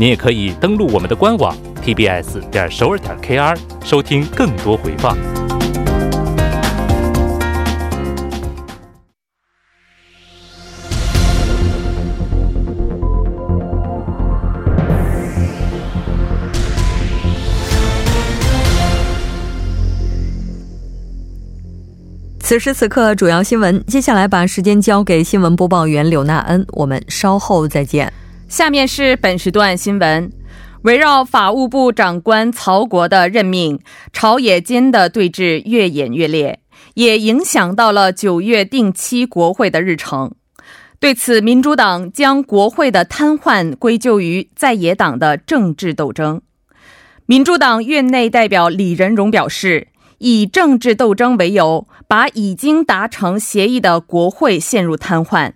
您也可以登录我们的官网 tbs 点首尔点 kr 收听更多回放。此时此刻，主要新闻。接下来把时间交给新闻播报员柳娜恩，我们稍后再见。下面是本时段新闻：围绕法务部长官曹国的任命，朝野间的对峙越演越烈，也影响到了九月定期国会的日程。对此，民主党将国会的瘫痪归咎于在野党的政治斗争。民主党院内代表李仁荣表示，以政治斗争为由，把已经达成协议的国会陷入瘫痪。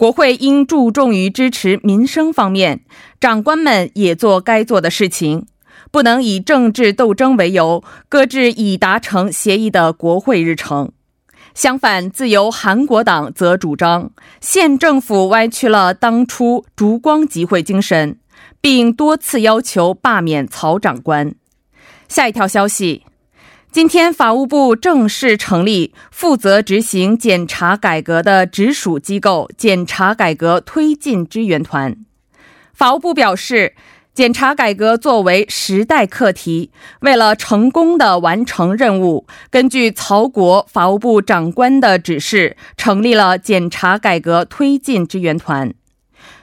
国会应注重于支持民生方面，长官们也做该做的事情，不能以政治斗争为由搁置已达成协议的国会日程。相反，自由韩国党则主张县政府歪曲了当初烛光集会精神，并多次要求罢免曹长官。下一条消息。今天，法务部正式成立负责执行检察改革的直属机构——检察改革推进支援团。法务部表示，检察改革作为时代课题，为了成功的完成任务，根据曹国法务部长官的指示，成立了检察改革推进支援团。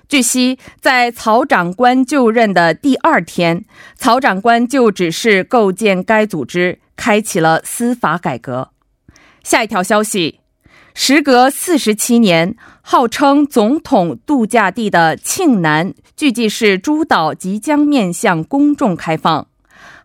据悉，在曹长官就任的第二天，曹长官就指示构建该组织。开启了司法改革。下一条消息：时隔四十七年，号称总统度假地的庆南巨济市诸岛即将面向公众开放。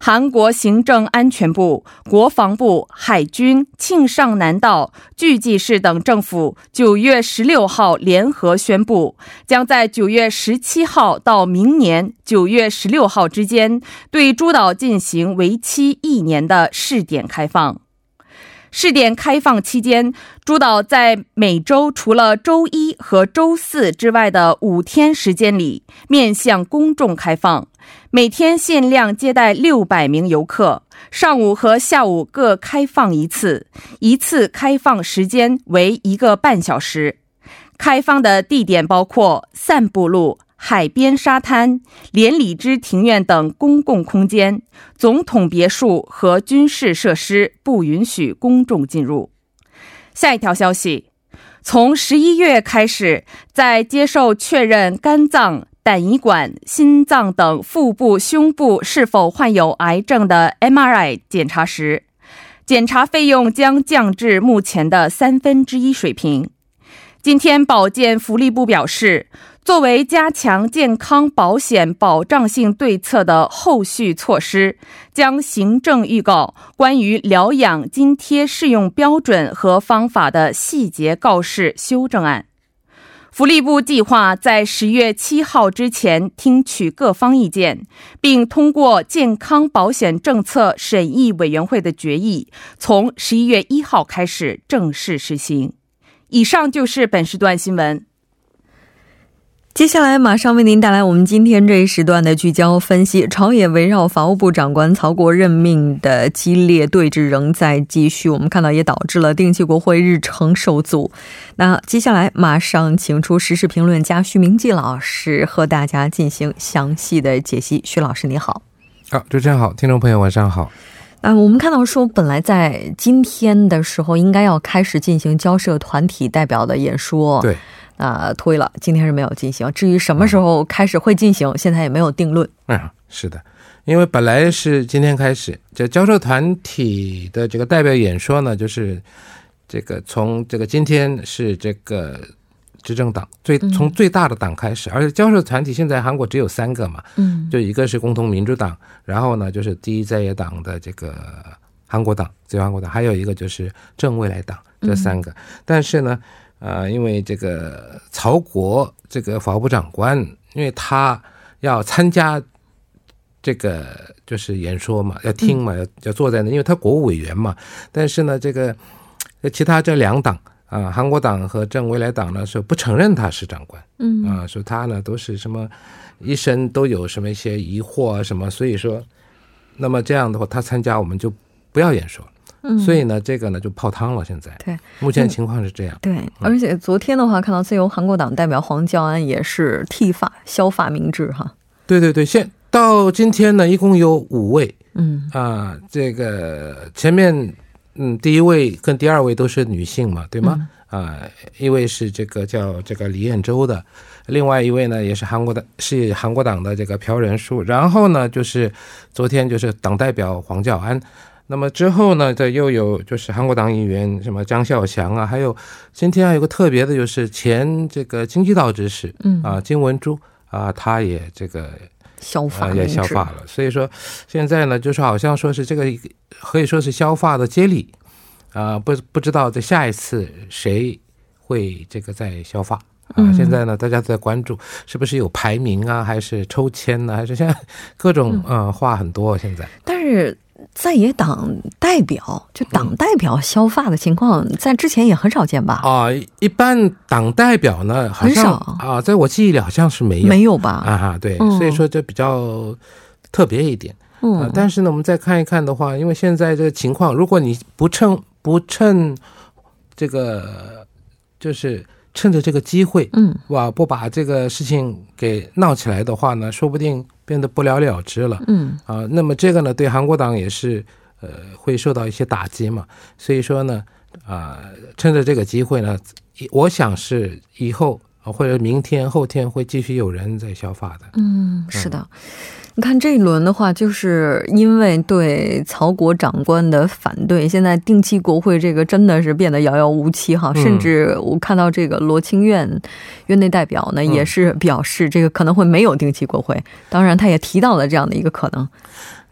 韩国行政安全部、国防部、海军、庆尚南道、巨济市等政府九月十六号联合宣布，将在九月十七号到明年九月十六号之间，对诸岛进行为期一年的试点开放。试点开放期间，诸岛在每周除了周一和周四之外的五天时间里面向公众开放，每天限量接待六百名游客，上午和下午各开放一次，一次开放时间为一个半小时。开放的地点包括散步路。海边沙滩、连理枝庭院等公共空间，总统别墅和军事设施不允许公众进入。下一条消息：从十一月开始，在接受确认肝脏、胆胰管、心脏等腹部、胸部是否患有癌症的 MRI 检查时，检查费用将降至目前的三分之一水平。今天，保健福利部表示。作为加强健康保险保障性对策的后续措施，将行政预告关于疗养津贴适用标准和方法的细节告示修正案。福利部计划在十月七号之前听取各方意见，并通过健康保险政策审议委员会的决议，从十一月一号开始正式实行。以上就是本时段新闻。接下来马上为您带来我们今天这一时段的聚焦分析。朝野围绕法务部长官曹国任命的激烈对峙仍在继续，我们看到也导致了定期国会日程受阻。那接下来马上请出时事评论家徐明季老师和大家进行详细的解析。徐老师你好，好，主持人好，听众朋友晚上好。啊，我们看到说，本来在今天的时候应该要开始进行交涉团体代表的演说，对。啊、推了，今天是没有进行。至于什么时候开始会进行，现在也没有定论。嗯，是的，因为本来是今天开始，这教授团体的这个代表演说呢，就是这个从这个今天是这个执政党最从最大的党开始，而且教授团体现在韩国只有三个嘛，嗯就一个是共同民主党，然后呢就是第一在野党的这个韩国党，自由韩国党，还有一个就是正未来党，这三个。但是呢，呃，因为这个曹国这个法务部长官，因为他要参加这个就是演说嘛，要听嘛，要要坐在那，因为他国务委员嘛。但是呢，这个呃其他这两党啊、韩国党和正未来党呢是不承认他是长官。嗯啊，说他呢都是什么一生都有什么一些疑惑啊什么，所以说，那么这样的话，他参加我们就不要演说了。嗯，所以呢，这个呢就泡汤了。现在对目前情况是这样。对，而且昨天的话，看到自由韩国党代表黄教安也是剃发削发明志哈。对对对，现到今天呢，一共有五位嗯啊，这个前面嗯第一位跟第二位都是女性嘛，对吗？啊，一位是这个叫这个李彦洲的，另外一位呢也是韩国的，是韩国党的这个朴仁淑，然后呢就是昨天就是党代表黄教安。那么之后呢，这又有就是韩国党议员什么张孝祥啊，还有今天还有个特别的，就是前这个经济道知事嗯啊金文珠啊，他也这个削发啊，明志也消发了。所以说，现在呢，就是好像说是这个可以说是消发的接力啊，不不知道在下一次谁会这个再消发。啊，嗯现在呢，大家都在关注是不是有排名啊，还是抽签呢、还是现在各种嗯呃话很多。现在但是在野党代表就党代表削发的情况，在之前也很少见吧？啊，一般党代表呢，好像很少啊，在我记忆里好像是没有没有吧？啊哈，对，嗯所以说这比较特别一点。啊、嗯，但是呢，我们再看一看的话，因为现在这个情况，如果你不趁不趁这个，就是趁着这个机会，嗯哇，不把这个事情给闹起来的话呢，说不定变得不了了之了嗯啊。那么这个呢，对韩国党也是呃会受到一些打击嘛。所以说呢，啊、趁着这个机会呢，我想是以后啊或者明天后天会继续有人在消发的。嗯，是的。你看这一轮的话，就是因为对曹国长官的反对，现在定期国会这个真的是变得遥遥无期哈。嗯甚至我看到这个罗清苑院内代表呢，也是表示这个可能会没有定期国会。当然，他也提到了这样的一个可能。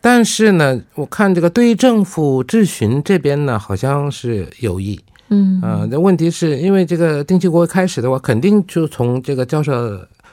但是呢，我看这个对政府质询这边呢，好像是有意。嗯啊，那问题是因为这个定期国会开始的话，肯定就从这个教授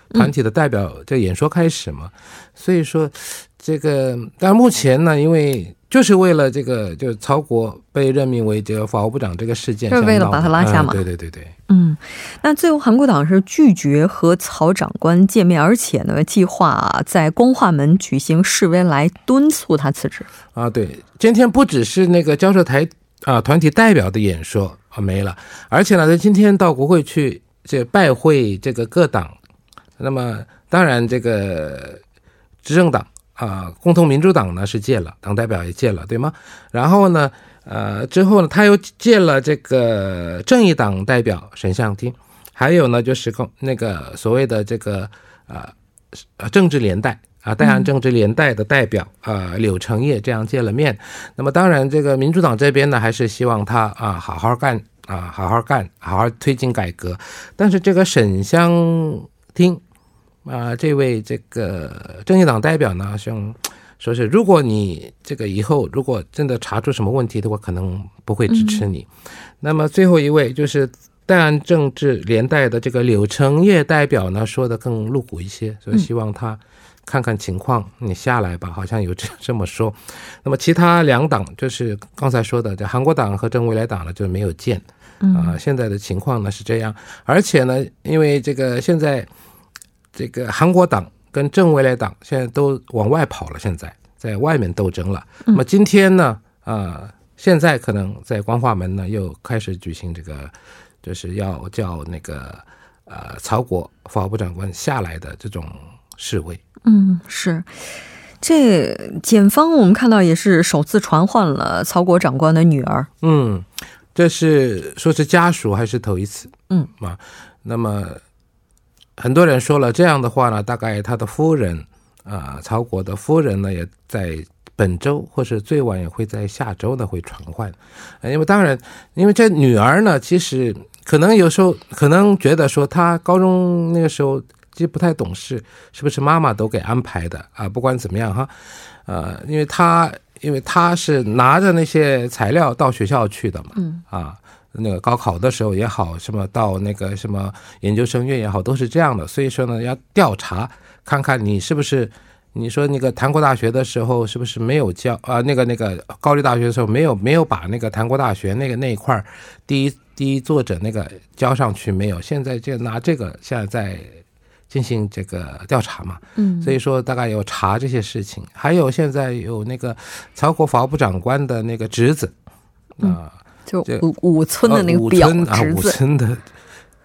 团体的代表这演说开始嘛。所以说，这个但目前呢，因为就是为了这个，就是曹国被任命为这个法务部长这个事件，就是为了把他拉下马嗯对对对对，嗯，那最后韩国党是拒绝和曹长官见面，而且呢，计划在光化门举行示威来敦促他辞职。啊，对，今天不只是那个教授台啊团体代表的演说没了，而且呢，他今天到国会去这拜会这个各党，那么当然这个执政党啊，共同民主党呢是借了，党代表也借了，对吗？然后呢，呃，之后呢，他又借了这个正义党代表沈相厅，还有呢就是共那个所谓的这个呃呃政治连带。啊，代岸政治连带的代表啊、呃柳成业这样见了面。那么当然，这个民主党这边呢，还是希望他啊好好干啊，好好干，好好推进改革。但是这个沈香厅啊，这位这个正义党代表呢，像说是，如果你这个以后如果真的查出什么问题的话，可能不会支持你。那么最后一位就是。代岸政治连带的这个柳成业代表呢，说的更露骨一些，所以希望他看看情况，你下来吧，好像有这这么说。那么其他两党就是刚才说的，这韩国党和正未来党呢就没有见啊、现在的情况呢是这样，而且呢，因为这个现在这个韩国党跟正未来党现在都往外跑了，现在在外面斗争了。那么今天呢，啊、现在可能在光化门呢又开始举行这个，就是要叫那个呃曹国法务部长官下来的这种示威。嗯，是。这检方我们看到也是首次传唤了曹国长官的女儿。嗯，这是说是家属还是头一次？嗯啊，那么很多人说了这样的话呢，大概他的夫人啊，曹国的夫人呢，也在本周或是最晚也会在下周呢会传唤，因为当然，因为这女儿呢，其实可能有时候可能觉得说，她高中那个时候其实不太懂事，是不是妈妈都给安排的啊？不管怎么样哈，呃，因为他因为他是拿着那些材料到学校去的嘛，嗯啊。那个高考的时候也好，什么到那个什么研究生院也好，都是这样的。所以说呢，要调查看看你是不是，你说那个韩国大学的时候是不是没有教啊？那个那个高丽大学的时候没有没有把那个韩国大学那个那一块儿第一第一作者那个交上去没有？现在就拿这个现在在进行这个调查嘛。嗯，所以说大概有查这些事情，还有现在有那个曹国法部长官的那个侄子啊。就这五五村的那个五村啊，五村的，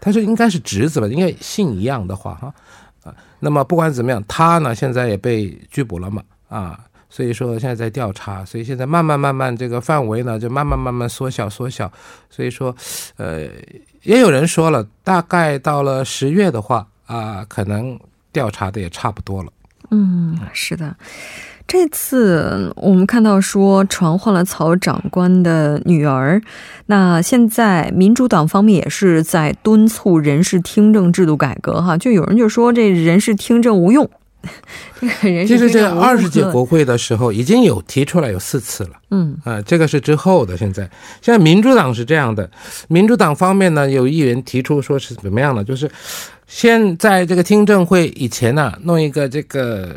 他说应该是侄子吧，应该姓一样的话哈啊。那么不管怎么样，他呢现在也被拘捕了嘛啊，所以说现在在调查，所以现在慢慢慢慢这个范围呢就慢慢慢慢缩小缩小，所以说呃也有人说了，大概到了十月的话啊，可能调查的也差不多了。嗯，是的。这次我们看到说传唤了曹长官的女儿，那现在民主党方面也是在敦促人事听证制度改革哈，就有人就说这人事听证无用，这个人其实这二十届国会的时候已经有提出来有四次了。嗯啊，这个是之后的。现在，现在民主党是这样的，民主党方面呢，有议员提出说是怎么样呢？就是先在这个听证会以前呢，弄一个这个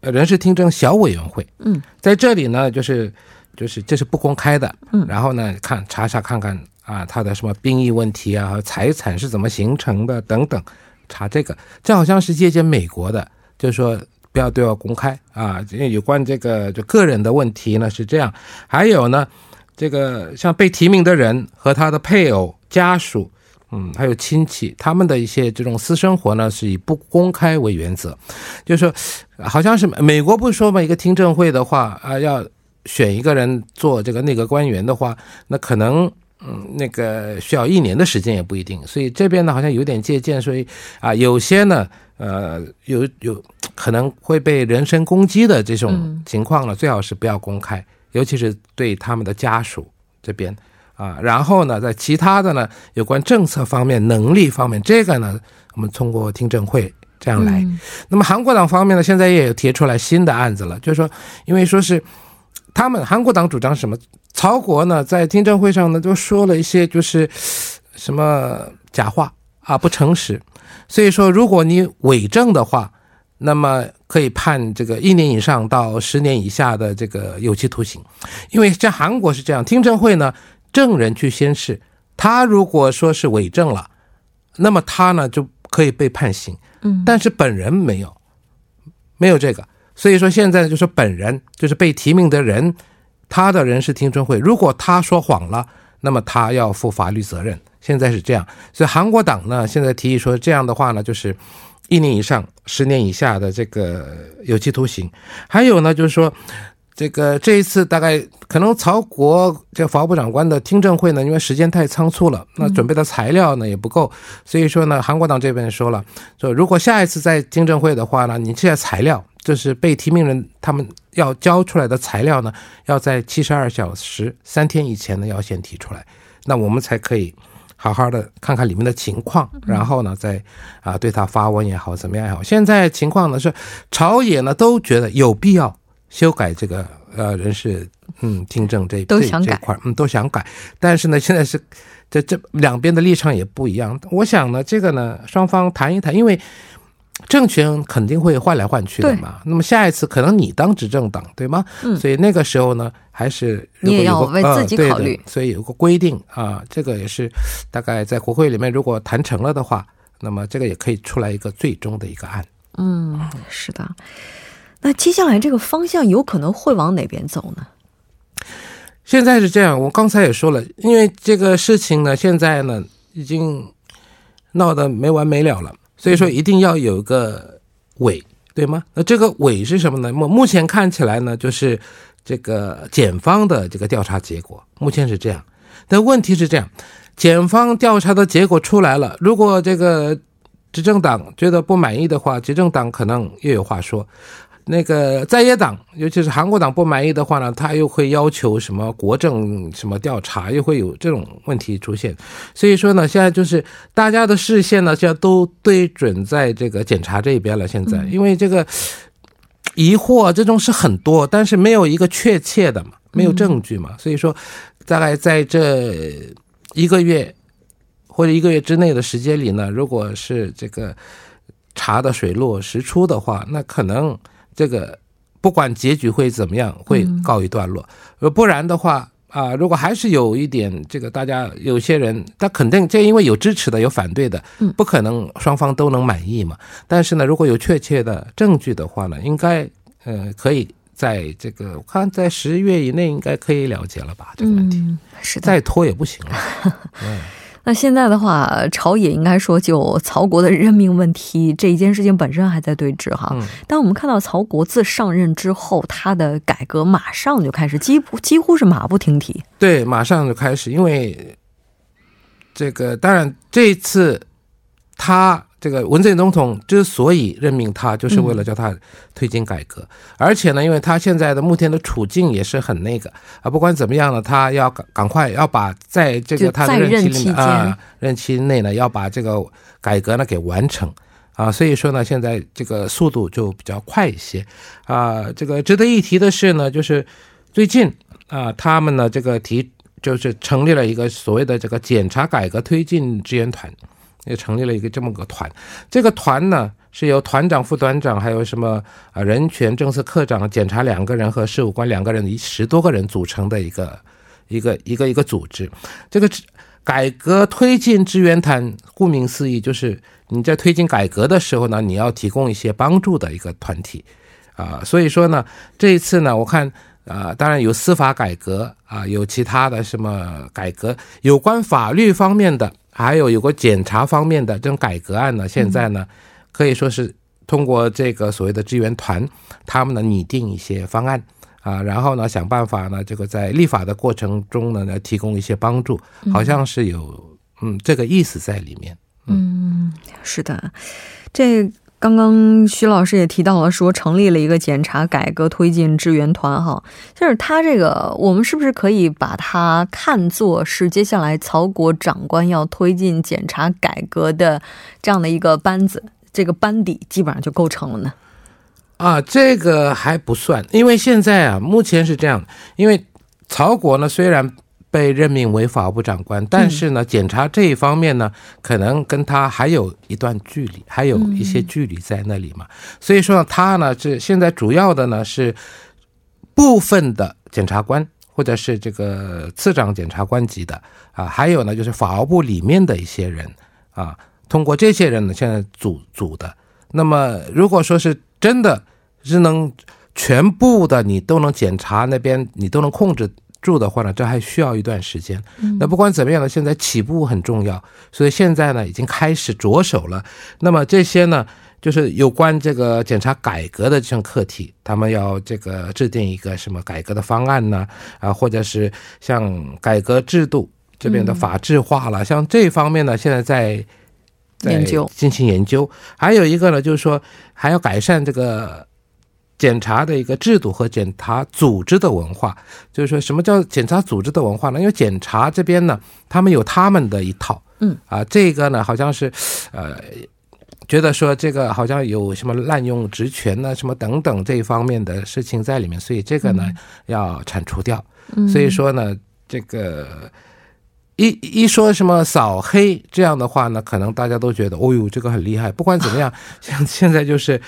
呃人事听证小委员会。嗯，在这里呢，就是就是这是不公开的。嗯然后呢，看查查看看啊，他的什么兵役问题啊，财产是怎么形成的等等，查这个。这好像是借鉴美国的，就是说。不要对外公开啊！因为有关这个就个人的问题呢是这样，还有呢，这个像被提名的人和他的配偶、家属，嗯，还有亲戚，他们的一些这种私生活呢是以不公开为原则。就是说，好像是美国不是说嘛，一个听证会的话啊，要选一个人做这个内阁官员的话，那可能。嗯，那个需要一年的时间也不一定，所以这边呢好像有点借鉴，所以啊，有些呢，呃，有有可能会被人身攻击的这种情况呢，最好是不要公开，尤其是对他们的家属这边啊。然后呢，在其他的呢，有关政策方面、能力方面，这个呢，我们通过听证会这样来。那么韩国党方面呢，现在也有提出来新的案子了，就是说，因为说是他们韩国党主张什么？曹国呢，在听证会上呢，都说了一些就是什么假话啊，不诚实。所以说，如果你伪证的话，那么可以判这个一年以上到十年以下的这个有期徒刑。因为在韩国是这样，听证会呢，证人去宣誓，他如果说是伪证了，那么他呢就可以被判刑。嗯，但是本人没有，没有这个。所以说现在就是本人，就是被提名的人。他的人事听证会，如果他说谎了，那么他要负法律责任。现在是这样，所以韩国党呢现在提议说，这样的话呢，就是一年以上十年以下的这个有期徒刑。还有呢，就是说，这个这一次大概可能曹国这法务部长官的听证会呢，因为时间太仓促了，那准备的材料呢也不够，所以说呢，韩国党这边说了，说如果下一次在听证会的话呢，你这些材料。就是被提名人他们要交出来的材料呢，要在七十二小时三天以前呢要先提出来，那我们才可以好好的看看里面的情况，然后呢再啊对他发问也好怎么样也好。现在情况呢是朝野呢都觉得有必要修改这个呃人事嗯听证这都想改块嗯都想改，但是呢现在是这这两边的立场也不一样。我想呢这个呢双方谈一谈，因为。政权肯定会换来换去的嘛，那么下一次可能你当执政党，对吗？嗯，所以那个时候呢，还是你也要为自己考虑。所以有个规定啊，这个也是大概在国会里面，如果谈成了的话，那么这个也可以出来一个最终的一个案。嗯，是的。那接下来这个方向有可能会往哪边走呢？现在是这样，我刚才也说了，因为这个事情呢，现在呢已经闹得没完没了了。所以说一定要有一个尾，对吗？那这个尾是什么呢？目目前看起来呢，就是这个检方的这个调查结果，目前是这样。但问题是这样，检方调查的结果出来了，如果这个执政党觉得不满意的话，执政党可能又有话说。那个在野党，尤其是韩国党不满意的话呢，他又会要求什么国政什么调查，又会有这种问题出现。所以说呢，现在就是大家的视线呢，现在都对准在这个检察这一边了。现在，因为这个疑惑这种是很多，但是没有一个确切的嘛，没有证据嘛。所以说，大概在这一个月或者一个月之内的时间里呢，如果是这个查的水落石出的话，那可能。这个不管结局会怎么样，会告一段落。呃，不然的话啊，如果还是有一点这个，大家有些人他肯定这因为有支持的，有反对的，不可能双方都能满意嘛。但是呢，如果有确切的证据的话呢，应该呃可以在这个我看在十月以内应该可以了结了吧？这个问题是再拖也不行了。嗯。那现在的话，朝野应该说就曹国的任命问题这一件事情本身还在对峙哈。但我们看到曹国自上任之后，他的改革马上就开始，几乎几乎是马不停蹄。对，马上就开始，因为这个当然这次他。这个文在寅总统之所以任命他，就是为了叫他推进改革，而且呢，因为他现在的目前的处境也是很那个啊，不管怎么样呢，他要赶赶快要把在这个他的任期里啊任期内呢，要把这个改革呢给完成啊，所以说呢，现在这个速度就比较快一些啊。这个值得一提的是呢，就是最近啊，他们呢这个提就是成立了一个所谓的这个检察改革推进支援团。也成立了一个这么个团，这个团呢是由团长、副团长，还有什么啊人权政策科长、检察两个人和事务官两个人，一十多个人组成的一个一个一个一个组织。这个改革推进支援团，顾名思义，就是你在推进改革的时候呢，你要提供一些帮助的一个团体啊。所以说呢，这一次呢，我看啊，当然有司法改革啊，有其他的什么改革，有关法律方面的。还有有个检察方面的这种改革案呢，现在呢，可以说是通过这个所谓的支援团，他们呢拟定一些方案啊，然后呢想办法呢，这个在立法的过程中呢，来提供一些帮助，好像是有嗯这个意思在里面。嗯，是的，这。刚刚徐老师也提到了，说成立了一个检查改革推进支援团，哈，就是他这个，我们是不是可以把它看作是接下来曹国长官要推进检查改革的这样的一个班子，这个班底基本上就构成了呢？啊，这个还不算，因为现在啊，目前是这样，因为曹国呢虽然。被任命为法务部长官，但是呢，检察这一方面呢，可能跟他还有一段距离，还有一些距离在那里嘛。所以说呢，他呢，是现在主要的呢是部分的检察官，或者是这个次长检察官级的啊，还有呢就是法务部里面的一些人啊，通过这些人呢，现在组组的。那么，如果说是真的是能全部的你都能检查那边，你都能控制。住的话呢，这还需要一段时间。那不管怎么样呢，现在起步很重要，所以现在呢已经开始着手了。那么这些呢，就是有关这个检察改革的这项课题，他们要这个制定一个什么改革的方案呢？啊，或者是像改革制度这边的法制化了，像这方面呢，现在在研究进行研究。还有一个呢，就是说还要改善这个。检查的一个制度和检查组织的文化，就是说什么叫检查组织的文化呢？因为检查这边呢，他们有他们的一套，嗯啊，这个呢好像是，呃，觉得说这个好像有什么滥用职权呢，什么等等这一方面的事情在里面，所以这个呢要铲除掉。所以说呢，这个一一说什么扫黑这样的话呢，可能大家都觉得，哦呦，这个很厉害。不管怎么样，像现在就是。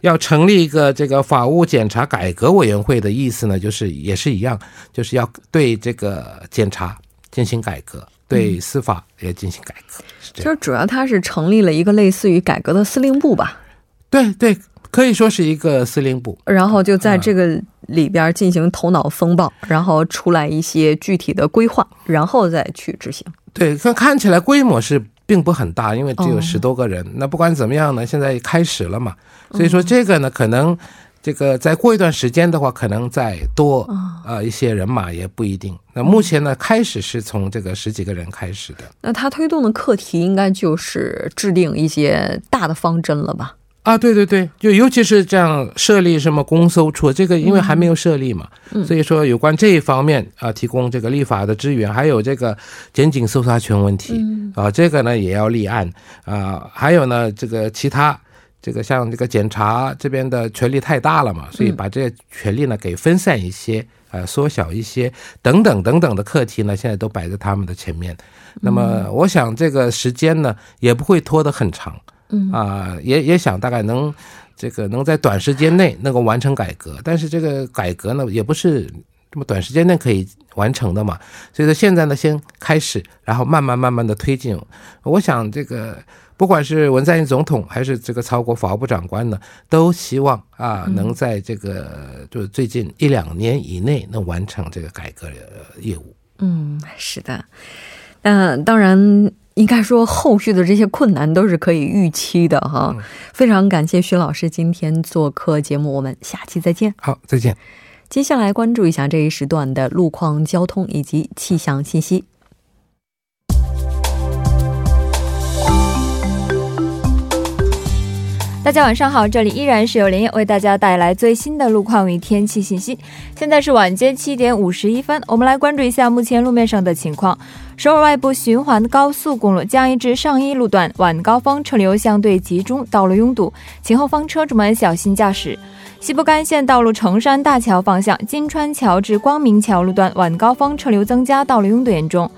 要成立一个这个法务检查改革委员会的意思呢，就是也是一样，就是要对这个检查进行改革，对司法也进行改革。就是主要它是成立了一个类似于改革的司令部吧？对对，可以说是一个司令部。然后就在这个里边进行头脑风暴，然后出来一些具体的规划，然后再去执行。对，看看起来规模是并不很大，因为只有十多个人。那不管怎么样呢，现在开始了嘛。所以说这个呢，可能这个再过一段时间的话，可能再多呃一些人马也不一定。那目前呢，开始是从这个十几个人开始的。那他推动的课题应该就是制定一些大的方针了吧？啊，对对对，就尤其是这样设立什么公搜处，这个因为还没有设立嘛，所以说有关这一方面啊，提供这个立法的支援，还有这个检警搜查权问题啊，这个呢也要立案啊，还有呢这个其他。这个像这个检察这边的权力太大了嘛，所以把这些权力呢给分散一些，呃，缩小一些，等等等等的课题呢，现在都摆在他们的前面。那么，我想这个时间呢也不会拖得很长，嗯啊，也也想大概能这个能在短时间内能够完成改革。但是这个改革呢也不是这么短时间内可以完成的嘛，所以说现在呢先开始，然后慢慢慢慢的推进。我想这个。不管是文在寅总统还是这个曹国法务部长官呢，都希望啊，能在这个就是最近一两年以内能完成这个改革业务。嗯，是的。那当然，应该说后续的这些困难都是可以预期的哈。非常感谢徐老师今天做客节目，我们下期再见。好，再见。接下来关注一下这一时段的路况、交通以及气象信息。大家晚上好，这里依然是由连夜为大家带来最新的路况与天气信息。现在是晚间七点五十一分，我们来关注一下目前路面上的情况。首尔外部循环高速公路江一至上一路段晚高峰车流相对集中，道路拥堵，请后方车主们小心驾驶。西部干线道路成山大桥方向金川桥至光明桥路段晚高峰车流增加，道路拥堵严重。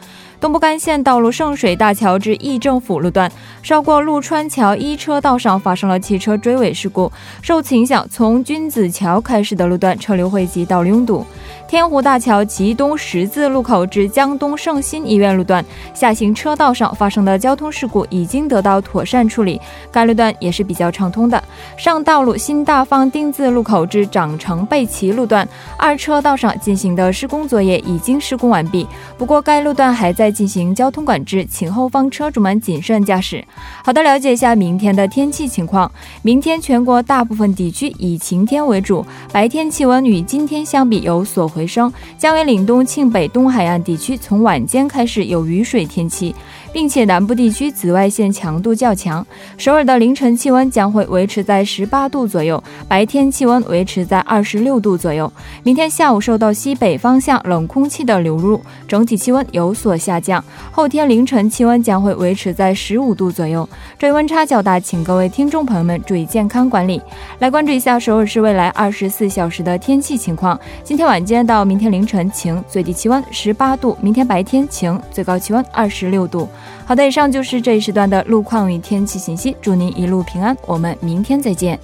东部干线道路圣水大桥至义政府路段，绕过陆川桥一车道上发生了汽车追尾事故，受此影响，从君子桥开始的路段车流汇集，道路拥堵。天湖大桥吉东十字路口至江东圣心医院路段下行车道上发生的交通事故已经得到妥善处理，该路段也是比较畅通的。上道路新大方丁字路口至长城贝奇路段二车道上进行的施工作业已经施工完毕，不过该路段还在进行交通管制，请后方车主们谨慎驾驶。好的，了解一下明天的天气情况。明天全国大部分地区以晴天为主，白天气温与今天相比有所回。升，将为岭东、庆北东海岸地区从晚间开始有雨水天气。并且南部地区紫外线强度较强，首尔的凌晨气温将会维持在十八度左右，白天气温维持在二十六度左右。明天下午受到西北方向冷空气的流入，整体气温有所下降。后天凌晨气温将会维持在十五度左右，这一温差较大，请各位听众朋友们注意健康管理。来关注一下首尔市未来二十四小时的天气情况：今天晚间到明天凌晨晴，最低气温十八度；明天白天晴，最高气温二十六度。好的，以上就是这一时段的路况与天气信息。祝您一路平安，我们明天再见。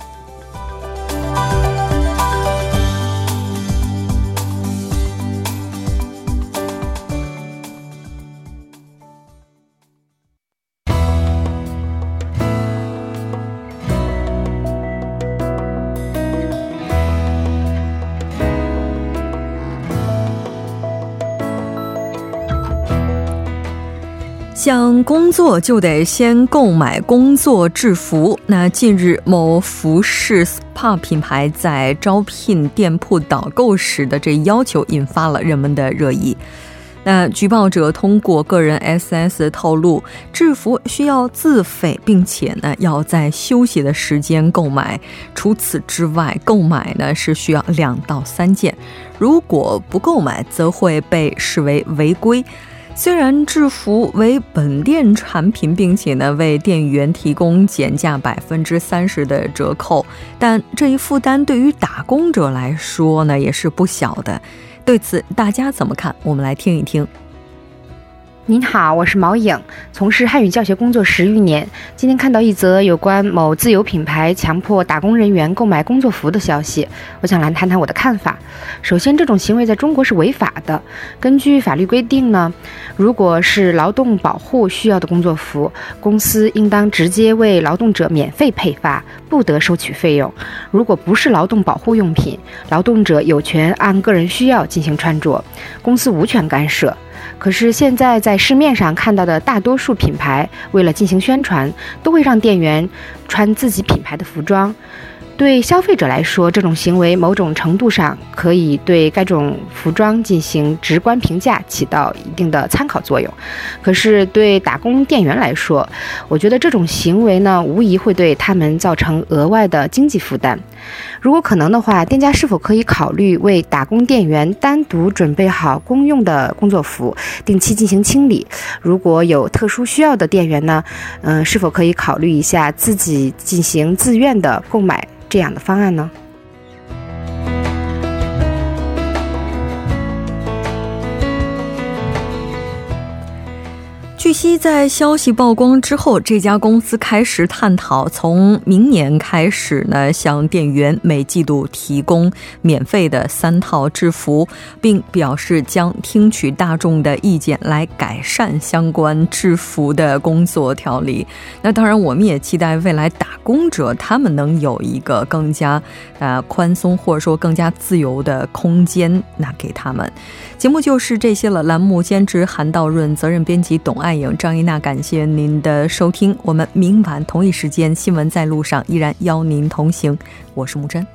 想工作就得先购买工作制服。那近日，某服饰 SPA 品牌在招聘店铺导购时的这要求，引发了人们的热议。那举报者通过个人 SS 透露，制服需要自费，并且呢要在休息的时间购买。除此之外，购买呢是需要两到三件，如果不购买，则会被视为违规。虽然制服为本店产品，并且呢为店员提供减价百分之三十的折扣，但这一负担对于打工者来说呢也是不小的。对此大家怎么看？我们来听一听。您好，我是毛颖，从事汉语教学工作十余年。今天看到一则有关某自有品牌强迫打工人员购买工作服的消息，我想来谈谈我的看法。首先，这种行为在中国是违法的。根据法律规定呢，如果是劳动保护需要的工作服，公司应当直接为劳动者免费配发，不得收取费用。如果不是劳动保护用品，劳动者有权按个人需要进行穿着，公司无权干涉。可是现在在市面上看到的大多数品牌，为了进行宣传，都会让店员穿自己品牌的服装。对消费者来说，这种行为某种程度上可以对该种服装进行直观评价，起到一定的参考作用。可是对打工店员来说，我觉得这种行为呢，无疑会对他们造成额外的经济负担。如果可能的话，店家是否可以考虑为打工店员单独准备好公用的工作服，定期进行清理？如果有特殊需要的店员呢，嗯，是否可以考虑一下自己进行自愿的购买这样的方案呢？据悉，在消息曝光之后，这家公司开始探讨从明年开始呢，向店员每季度提供免费的三套制服，并表示将听取大众的意见来改善相关制服的工作条例。那当然，我们也期待未来打工者他们能有一个更加呃宽松或者说更加自由的空间，那给他们。节目就是这些了。栏目监制韩道润，责任编辑董爱张一娜，感谢您的收听。我们明晚同一时间，新闻在路上依然邀您同行。我是木真。